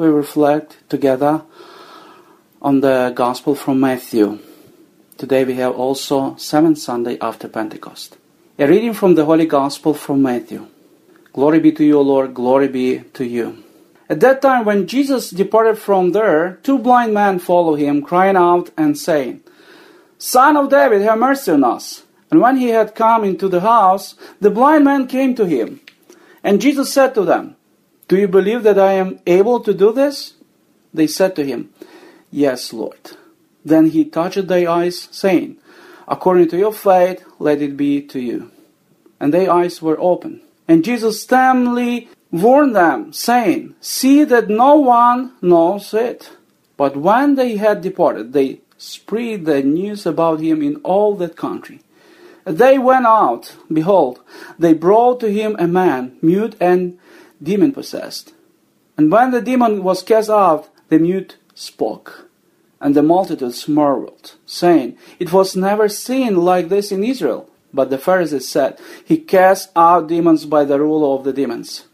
we reflect together on the Gospel from Matthew. Today we have also seventh Sunday after Pentecost. A reading from the Holy Gospel from Matthew. Glory be to you, Lord. Glory be to you. At that time, when Jesus departed from there, two blind men followed him, crying out and saying, Son of David, have mercy on us. And when he had come into the house, the blind man came to him. And Jesus said to them, Do you believe that I am able to do this? They said to him, Yes, Lord. Then he touched their eyes, saying, According to your faith, let it be to you. And their eyes were open. And Jesus sternly warned them, saying, See that no one knows it. But when they had departed, they spread the news about him in all that country. They went out, behold, they brought to him a man, mute and demon possessed. And when the demon was cast out, the mute spoke. And the multitudes marveled, saying, It was never seen like this in Israel. But the Pharisees said, He cast out demons by the ruler of the demons.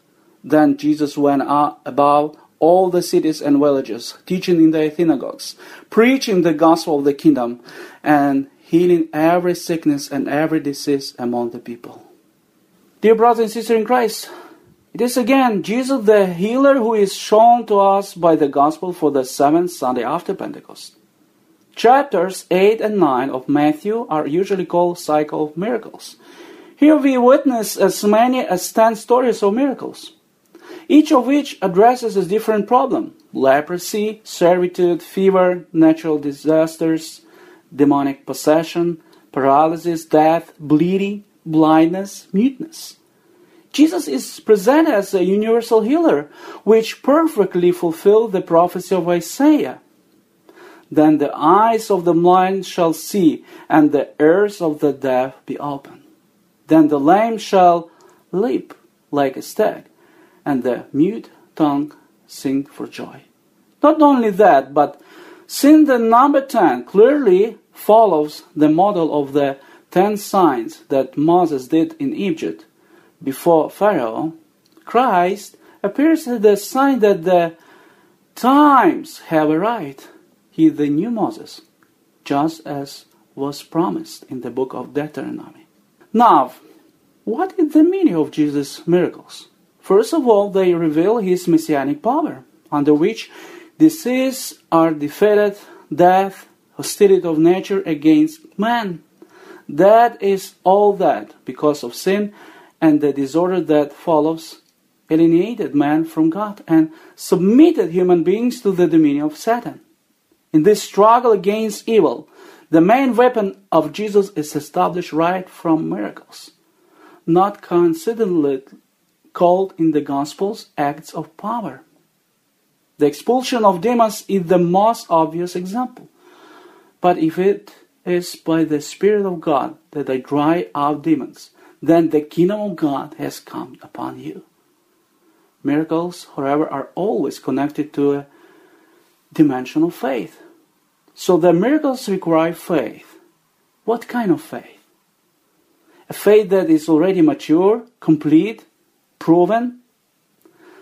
Then Jesus went out about all the cities and villages, teaching in their synagogues, preaching the gospel of the kingdom, and healing every sickness and every disease among the people. Dear brothers and sisters in Christ, it is again Jesus the healer who is shown to us by the gospel for the seventh Sunday after Pentecost. Chapters 8 and 9 of Matthew are usually called Cycle of Miracles. Here we witness as many as 10 stories of miracles, each of which addresses a different problem leprosy, servitude, fever, natural disasters, demonic possession, paralysis, death, bleeding, blindness, muteness. Jesus is presented as a universal healer, which perfectly fulfills the prophecy of Isaiah. Then the eyes of the blind shall see, and the ears of the deaf be open. Then the lame shall leap like a stag, and the mute tongue sing for joy. Not only that, but since the number 10 clearly follows the model of the 10 signs that Moses did in Egypt before Pharaoh, Christ appears as the sign that the times have arrived. He is the new Moses, just as was promised in the book of Deuteronomy. Now, what is the meaning of Jesus' miracles? First of all, they reveal his messianic power, under which disease are defeated, death, hostility of nature against man. That is all that, because of sin and the disorder that follows, alienated man from God and submitted human beings to the dominion of Satan. In this struggle against evil, the main weapon of Jesus is established right from miracles, not coincidentally called in the Gospels acts of power. The expulsion of demons is the most obvious example. But if it is by the Spirit of God that I drive out demons, then the kingdom of God has come upon you. Miracles, however, are always connected to a dimension of faith. So the miracles require faith. What kind of faith? A faith that is already mature, complete, proven?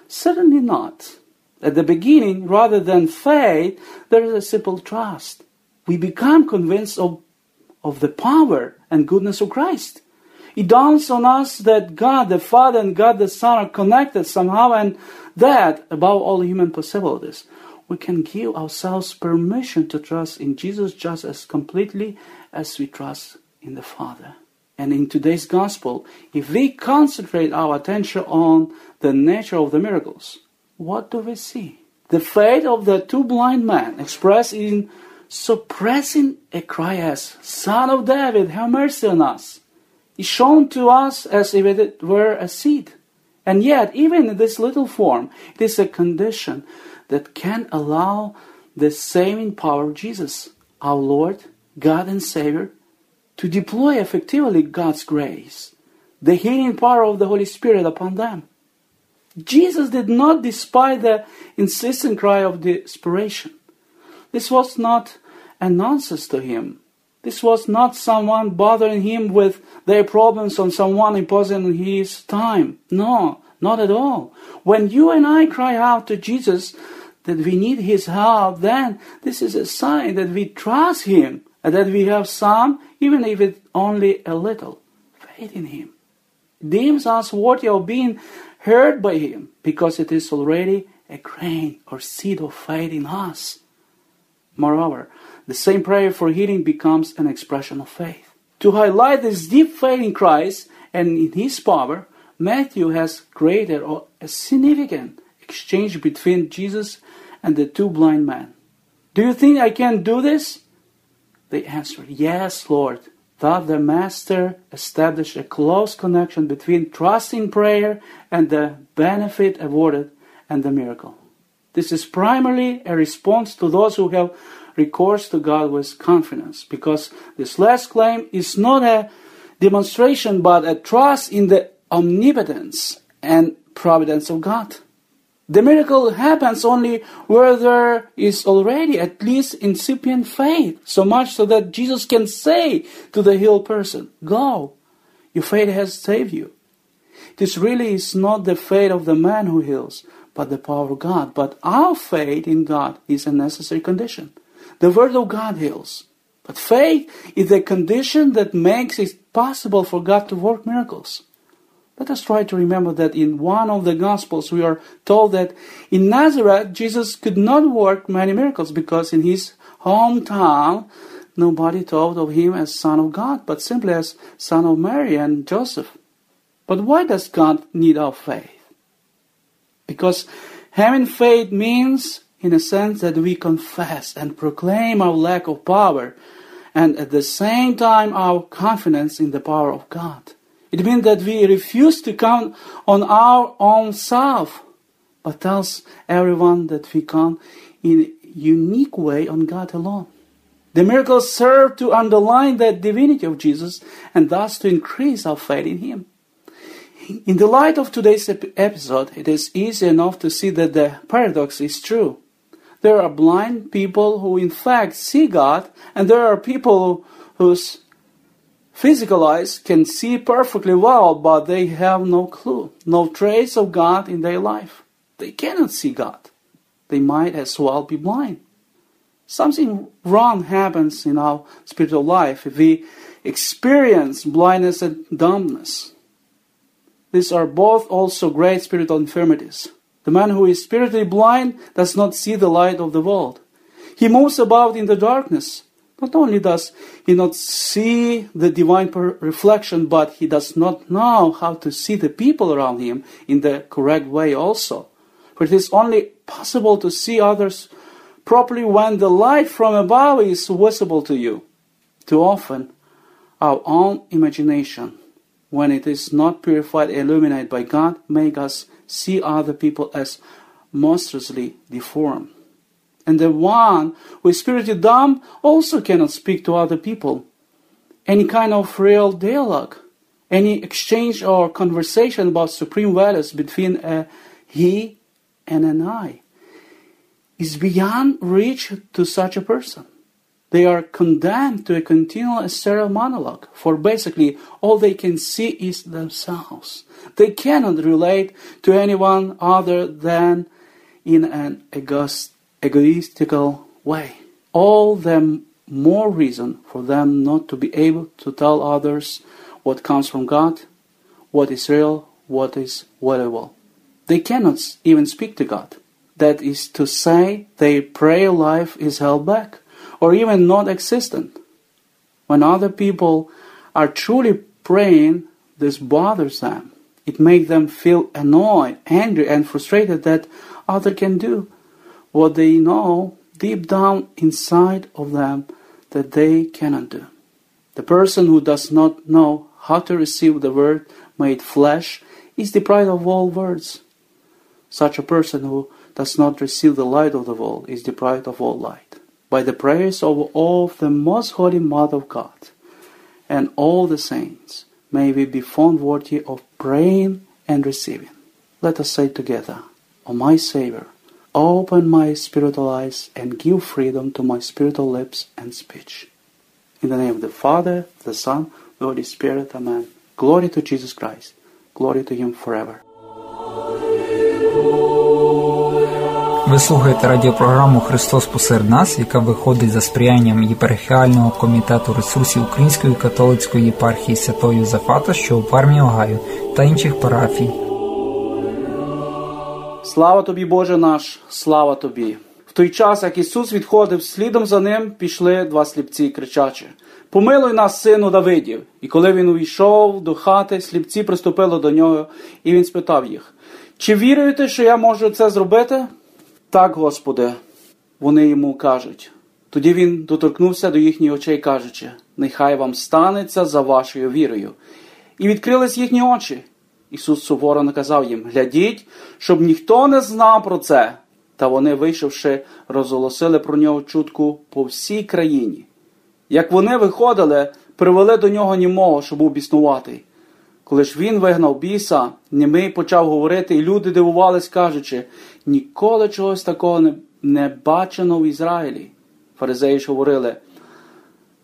Certainly not. At the beginning, rather than faith, there is a simple trust. We become convinced of, of the power and goodness of Christ. It dawns on us that God the Father and God the Son are connected somehow, and that, above all human possibilities, we can give ourselves permission to trust in Jesus just as completely as we trust in the Father. And in today's gospel, if we concentrate our attention on the nature of the miracles, what do we see? The faith of the two blind men expressed in suppressing a cry as, Son of David, have mercy on us, is shown to us as if it were a seed. And yet, even in this little form, it is a condition that can allow the saving power of Jesus, our Lord, God and Savior, to deploy effectively God's grace, the healing power of the Holy Spirit upon them. Jesus did not despise the insistent cry of desperation. This was not a nonsense to him. This was not someone bothering him with their problems on someone imposing his time. No, not at all. When you and I cry out to Jesus that we need his help, then this is a sign that we trust him and that we have some, even if it's only a little, faith in him. Deems us worthy of being heard by him because it is already a grain or seed of faith in us. Moreover, the same prayer for healing becomes an expression of faith. To highlight this deep faith in Christ and in his power, Matthew has created a significant exchange between Jesus and the two blind men. Do you think I can do this? They answered, Yes, Lord. Thus the Master established a close connection between trust in prayer and the benefit awarded and the miracle. This is primarily a response to those who have recourse to God with confidence, because this last claim is not a demonstration but a trust in the omnipotence and providence of God. The miracle happens only where there is already at least incipient faith, so much so that Jesus can say to the healed person, Go, your faith has saved you. This really is not the faith of the man who heals, but the power of God. But our faith in God is a necessary condition. The Word of God heals. But faith is the condition that makes it possible for God to work miracles. Let us try to remember that in one of the Gospels we are told that in Nazareth Jesus could not work many miracles because in his hometown nobody thought of him as Son of God, but simply as Son of Mary and Joseph. But why does God need our faith? Because having faith means, in a sense, that we confess and proclaim our lack of power and at the same time our confidence in the power of God. It means that we refuse to count on our own self, but tells everyone that we count in a unique way on God alone. The miracles serve to underline the divinity of Jesus and thus to increase our faith in Him. In the light of today's episode, it is easy enough to see that the paradox is true. There are blind people who in fact see God, and there are people whose Physical eyes can see perfectly well, but they have no clue, no trace of God in their life. They cannot see God. They might as well be blind. Something wrong happens in our spiritual life if we experience blindness and dumbness. These are both also great spiritual infirmities. The man who is spiritually blind does not see the light of the world. He moves about in the darkness not only does he not see the divine reflection, but he does not know how to see the people around him in the correct way also. For it is only possible to see others properly when the light from above is visible to you. Too often, our own imagination, when it is not purified and illuminated by God, make us see other people as monstrously deformed. And the one who is spiritually dumb also cannot speak to other people. Any kind of real dialogue, any exchange or conversation about supreme values between a he and an I is beyond reach to such a person. They are condemned to a continual sterile monologue, for basically all they can see is themselves. They cannot relate to anyone other than in an egoist, egoistical way. All the more reason for them not to be able to tell others what comes from God, what is real, what is valuable. They cannot even speak to God. That is to say, their prayer life is held back or even non existent. When other people are truly praying, this bothers them. It makes them feel annoyed, angry, and frustrated that others can do what they know deep down inside of them that they cannot do. The person who does not know how to receive the word made flesh is deprived of all words. Such a person who does not receive the light of the world is deprived of all light. By the prayers of all the most holy Mother of God and all the saints, may we be found worthy of praying and receiving. Let us say together, O my Savior, open my spiritual eyes and give freedom to my spiritual lips and speech. In the name of the Father, the Son, the Holy Spirit, Amen. Glory to Jesus Christ. Glory to Him forever. Ви слухаєте радіопрограму Христос посеред нас, яка виходить за сприянням єпархіального комітету ресурсів Української католицької єпархії Святого Юзефата, що у Пармі Огайо, та інших парафій. Слава тобі, Боже наш, слава тобі. В той час, як Ісус відходив, слідом за ним пішли два сліпці, кричачи: Помилуй нас, сину Давидів. І коли він увійшов до хати, сліпці приступили до нього, і він спитав їх: Чи віруєте, що я можу це зробити? Так, Господи, вони йому кажуть. Тоді він доторкнувся до їхніх очей, кажучи: Нехай вам станеться за вашою вірою. І відкрились їхні очі. Ісус суворо наказав їм: Глядіть, щоб ніхто не знав про це. Та вони, вийшовши, розголосили про нього чутку по всій країні. Як вони виходили, привели до нього німого, що був біснуватий. Коли ж він вигнав біса, німий почав говорити, і люди дивувались, кажучи, ніколи чогось такого не, не бачено в Ізраїлі. Фаризеї ж говорили,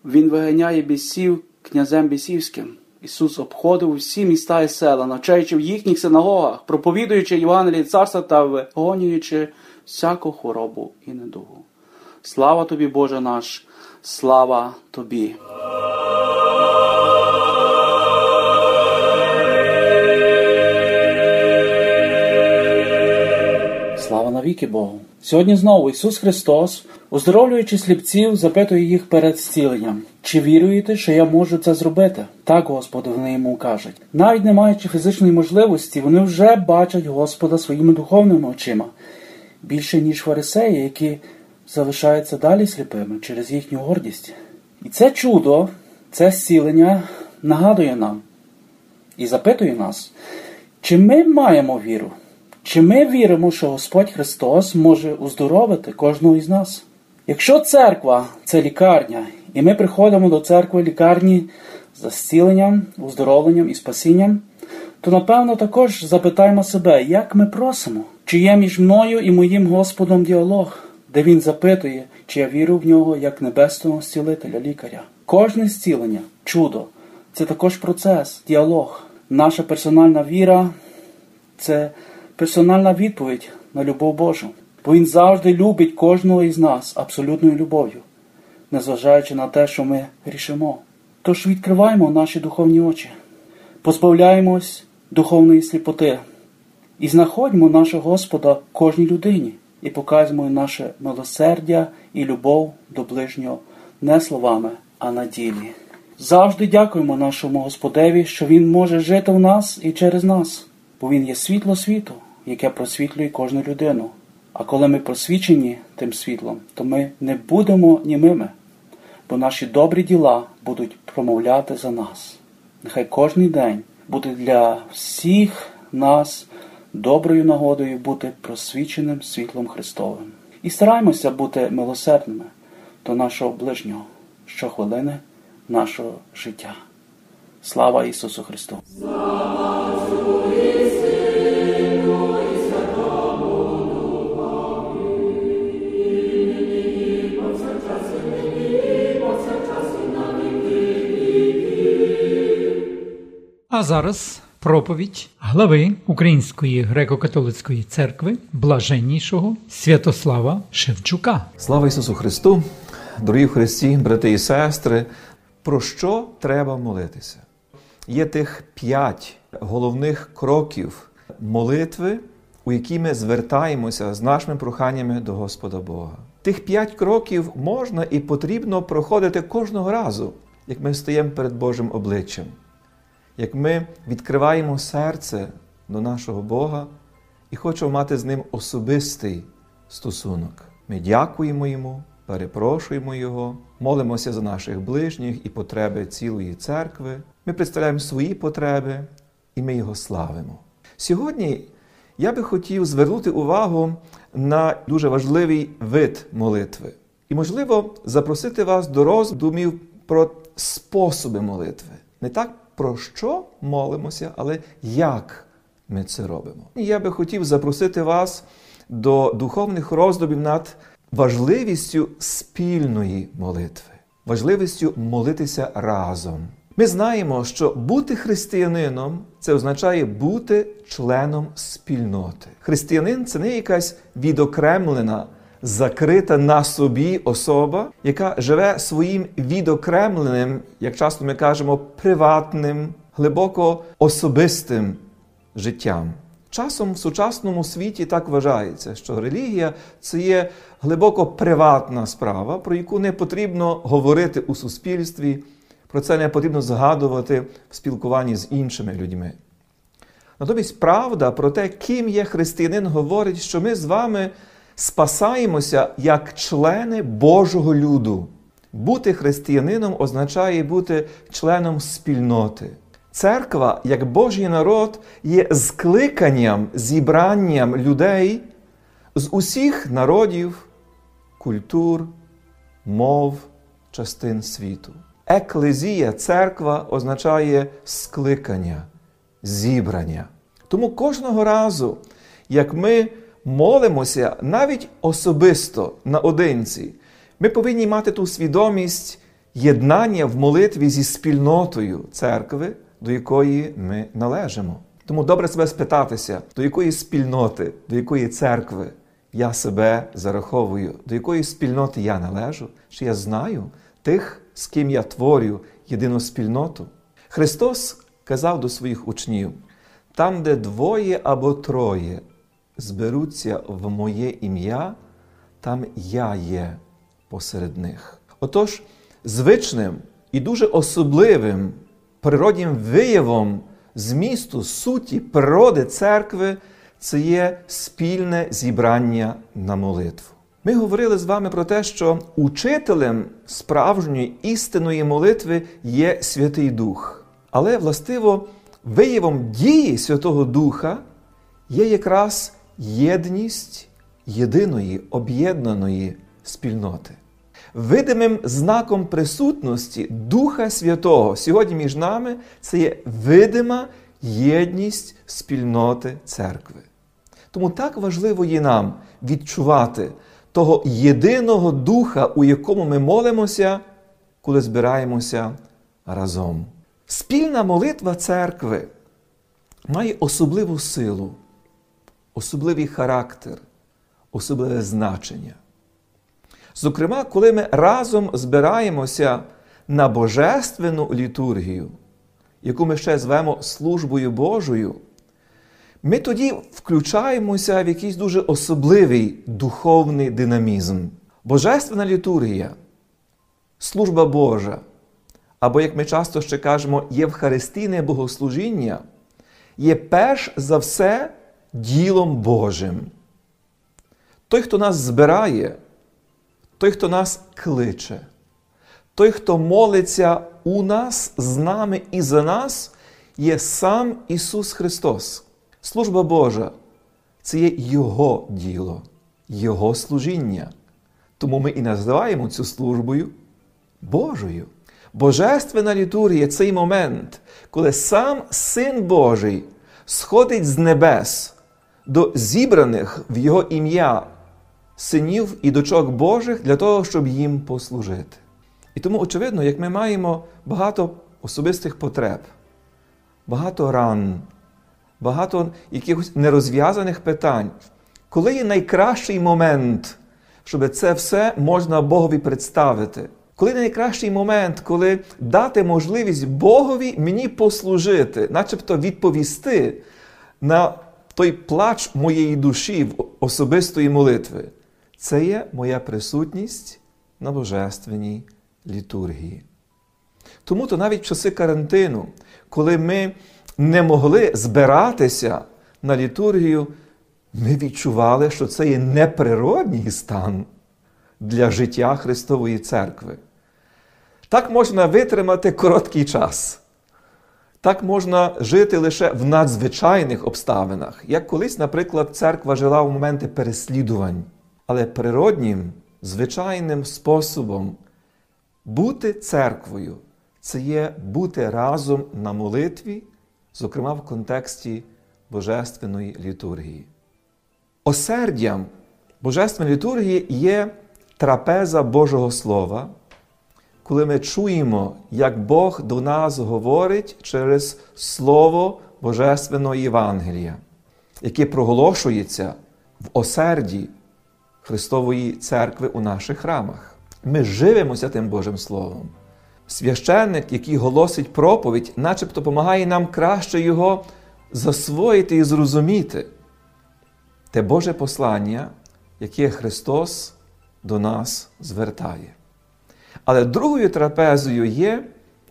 він виганяє бісів князем бісівським. Ісус обходив усі міста і села, навчаючи в їхніх синагогах, проповідуючи Євангеліє царства та вигонюючи всяку хворобу і недугу. Слава тобі, Боже наш, слава тобі! Навіки Богу! Сьогодні знову Ісус Христос, оздоровлюючи сліпців, запитує їх перед зціленням. Чи віруєте, що я можу це зробити? Так, Господи, вони йому кажуть. Навіть не маючи фізичної можливості, вони вже бачать Господа своїми духовними очима, більше ніж фарисеї, які залишаються далі сліпими через їхню гордість. І це чудо, це зцілення нагадує нам і запитує нас, чи ми маємо віру? Чи ми віримо, що Господь Христос може уздоровити кожного із нас? Якщо церква це лікарня, і ми приходимо до церкви лікарні за зціленням, уздоровленням і спасінням, то напевно також запитаємо себе, як ми просимо, чи є між мною і моїм Господом діалог, де Він запитує, чи я вірю в нього як небесного зцілителя, лікаря. Кожне зцілення, чудо це також процес, діалог. Наша персональна віра це персональна відповідь на любов Божу. Бо Він завжди любить кожного із нас абсолютною любов'ю, незважаючи на те, що ми грішимо. Тож відкриваємо наші духовні очі, позбавляємось духовної сліпоти і знаходимо нашого Господа кожній людині і показуємо наше милосердя і любов до ближнього не словами, а на ділі. Завжди дякуємо нашому Господеві, що Він може жити в нас і через нас, бо Він є світло світу, яке просвітлює кожну людину. А коли ми просвічені тим світлом, то ми не будемо німими, бо наші добрі діла будуть промовляти за нас. Нехай кожний день буде для всіх нас доброю нагодою бути просвіченим світлом Христовим. І стараємося бути милосердними до нашого ближнього щохвилини нашого життя. Слава Ісусу Христу! А зараз проповідь глави Української греко-католицької церкви блаженнішого Святослава Шевчука. Слава Ісусу Христу! Дорогі Христі, брати і сестри, про що треба молитися? Є тих п'ять головних кроків молитви, у які ми звертаємося з нашими проханнями до Господа Бога. Тих п'ять кроків можна і потрібно проходити кожного разу, як ми стоїмо перед Божим обличчям, як ми відкриваємо серце до нашого Бога і хочемо мати з ним особистий стосунок. Ми дякуємо Йому, перепрошуємо Його, молимося за наших ближніх і потреби цілої церкви. Ми представляємо свої потреби і ми Його славимо. Сьогодні я би хотів звернути увагу на дуже важливий вид молитви. І, можливо, запросити вас до роздумів про способи молитви. Не так про що молимося, але як ми це робимо. І я би хотів запросити вас до духовних роздумів над важливістю спільної молитви, важливістю молитися разом. Ми знаємо, що бути християнином це означає бути членом спільноти. Християнин це не якась відокремлена, закрита на собі особа, яка живе своїм відокремленим, як часто ми кажемо, приватним, глибоко особистим життям. Часом в сучасному світі так вважається, що релігія це є глибоко приватна справа, про яку не потрібно говорити у суспільстві. Про це не потрібно згадувати в спілкуванні з іншими людьми. Натомість правда про те, ким є християнин, говорить, що ми з вами спасаємося як члени Божого люду. Бути християнином означає бути членом спільноти. Церква, як Божий народ, є скликанням, зібранням людей з усіх народів, культур, мов, частин світу. Еклезія, церква означає скликання, зібрання. Тому кожного разу, як ми молимося навіть особисто наодинці, ми повинні мати ту свідомість єднання в молитві зі спільнотою церкви, до якої ми належимо. Тому добре себе спитатися, до якої спільноти, до якої церкви я себе зараховую, до якої спільноти я належу, чи я знаю тих, з ким я творю єдину спільноту. Христос казав до своїх учнів: там, де двоє або троє зберуться в моє ім'я, там я є посеред них. Отож, звичним і дуже особливим природнім виявом змісту суті природи церкви це є спільне зібрання на молитву. Ми говорили з вами про те, що учителем справжньої істинної молитви є Святий Дух. Але, властиво, виявом дії Святого Духа є якраз єдність єдиної об'єднаної спільноти. Видимим знаком присутності Духа Святого сьогодні між нами це є видима єдність спільноти церкви. Тому так важливо є нам відчувати того єдиного духа, у якому ми молимося, коли збираємося разом. Спільна молитва церкви має особливу силу, особливий характер, особливе значення. Зокрема, коли ми разом збираємося на божественну літургію, яку ми ще звемо службою Божою, ми тоді включаємося в якийсь дуже особливий духовний динамізм. Божественна літургія, служба Божа, або, як ми часто ще кажемо, євхаристійне богослужіння, є перш за все ділом Божим. Той, хто нас збирає, той, хто нас кличе, той, хто молиться у нас, з нами і за нас, є сам Ісус Христос. Служба Божа це є Його діло, Його служіння. Тому ми і називаємо цю службою Божою. Божественна літургія цей момент, коли сам Син Божий сходить з небес до зібраних в Його ім'я синів і дочок Божих для того, щоб їм послужити. І тому, очевидно, як ми маємо багато особистих потреб, багато ран, багато якихось нерозв'язаних питань, коли є найкращий момент, щоб це все можна Богові представити. Коли найкращий момент, коли дати можливість Богові мені послужити, начебто відповісти на той плач моєї душі в особистої молитви, це є моя присутність на божественній літургії. Тому то навіть в часи карантину, коли ми не могли збиратися на літургію, ми відчували, що це є неприродній стан для життя Христової Церкви. Так можна витримати короткий час. Так можна жити лише в надзвичайних обставинах, як колись, наприклад, церква жила в моменти переслідувань, але природнім, звичайним способом бути церквою це є бути разом на молитві, зокрема в контексті Божественної літургії. Осердям Божественної літургії є трапеза Божого Слова, коли ми чуємо, як Бог до нас говорить через Слово Божественного Євангелія, яке проголошується в осерді Христової церкви у наших храмах. Ми живемося тим Божим Словом. Священник, який голосить проповідь, начебто допомагає нам краще його засвоїти і зрозуміти. Те Боже послання, яке Христос до нас звертає. Але другою трапезою є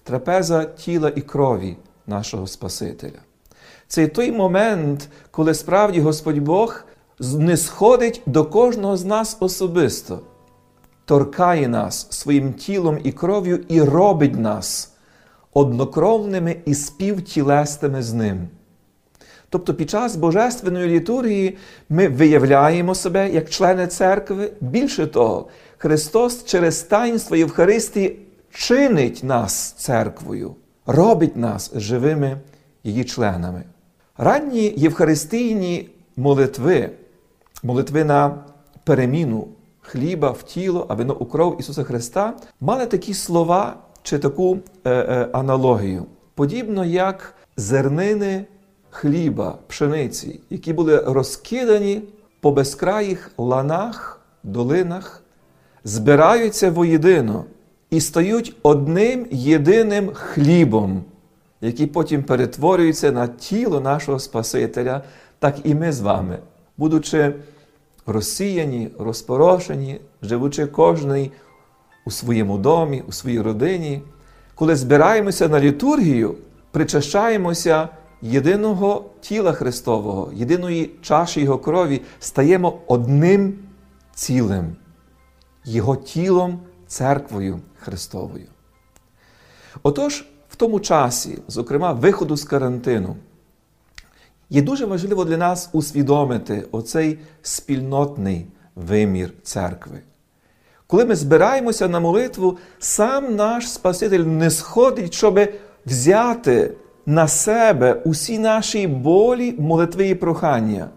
трапеза тіла і крові нашого Спасителя. Це той момент, коли справді Господь Бог не сходить до кожного з нас особисто, торкає нас своїм тілом і кров'ю і робить нас однокровними і співтілесними з Ним. Тобто під час Божественної літургії ми виявляємо себе як члени церкви. Більше того, Христос через таїнство Євхаристії чинить нас церквою, робить нас живими її членами. Ранні євхаристійні молитви, молитви на переміну хліба в тіло, а вино у кров Ісуса Христа, мали такі слова чи таку е, е, аналогію, подібно як зернини хліба, пшениці, які були розкидані по безкраїх ланах, долинах, збираються воєдино і стають одним єдиним хлібом, який потім перетворюється на тіло нашого Спасителя, так і ми з вами, будучи розсіяні, розпорошені, живучи кожний у своєму домі, у своїй родині, коли збираємося на літургію, причащаємося єдиного тіла Христового, єдиної чаші Його крові, стаємо одним цілим, Його тілом, церквою Христовою. Отож, в тому часі, зокрема, виходу з карантину, є дуже важливо для нас усвідомити оцей спільнотний вимір церкви. Коли ми збираємося на молитву, сам наш Спаситель не сходить, щоб взяти на себе усі наші болі, молитви і прохання,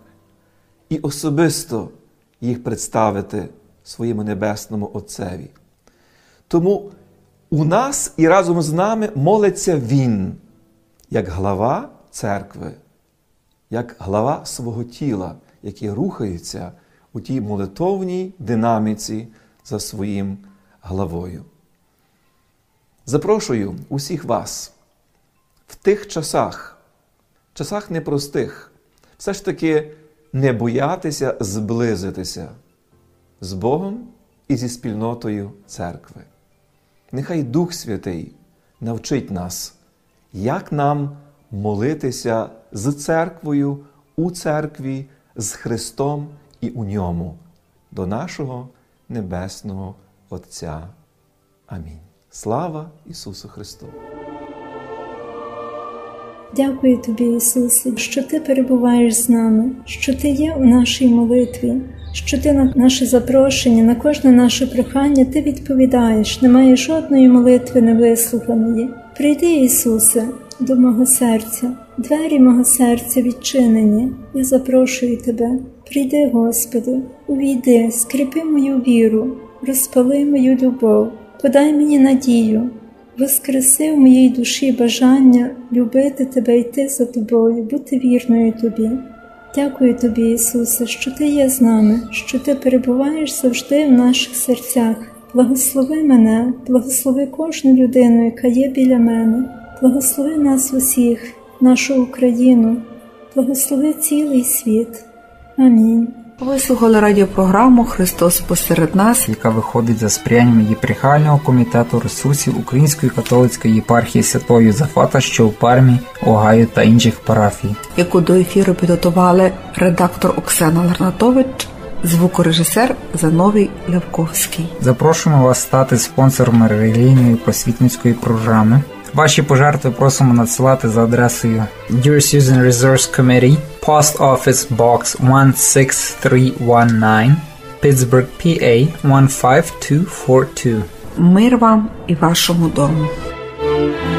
і особисто їх представити своєму Небесному Отцеві. Тому у нас і разом з нами молиться Він, як глава церкви, як глава свого тіла, який рухається у тій молитовній динаміці за своїм главою. Запрошую усіх вас в тих часах, часах непростих, все ж таки не боятися зблизитися з Богом і зі спільнотою церкви. Нехай Дух Святий навчить нас, як нам молитися з церквою у церкві, з Христом і у ньому, до нашого Небесного Отця. Амінь. Слава Ісусу Христу! Дякую тобі, Ісусе, що ти перебуваєш з нами, що ти є у нашій молитві, що ти на наше запрошення, на кожне наше прохання ти відповідаєш, немає жодної молитви невислуханої. Прийди, Ісусе, до мого серця, двері мого серця відчинені. Я запрошую тебе. Прийди, Господи, увійди, скріпи мою віру, розпали мою любов, подай мені надію, воскреси в моїй душі бажання любити Тебе йти за тобою, бути вірною Тобі. Дякую Тобі, Ісусе, що Ти є з нами, що Ти перебуваєш завжди в наших серцях. Благослови мене, благослови кожну людину, яка є біля мене, благослови нас усіх, нашу Україну, благослови цілий світ. Амінь. Ви слухали радіопрограму Христос посеред нас. яка виходить за сприянням єпархіального комітету ресурсів Української католицької єпархії Святого Юзафата, що в Пармі, Огайо та інших парафій. яку до ефіру підготували редактор Оксана Ларнатович, звукорежисер Зановій Левковський. Запрошуємо вас стати спонсором релігійної просвітницької програми. Ваші пожертви просимо надсилати за адресою Dear Susan Resource Committee, Post Office Box 16319, Pittsburgh, PA 15242. Мир вам і вашому дому. Amen.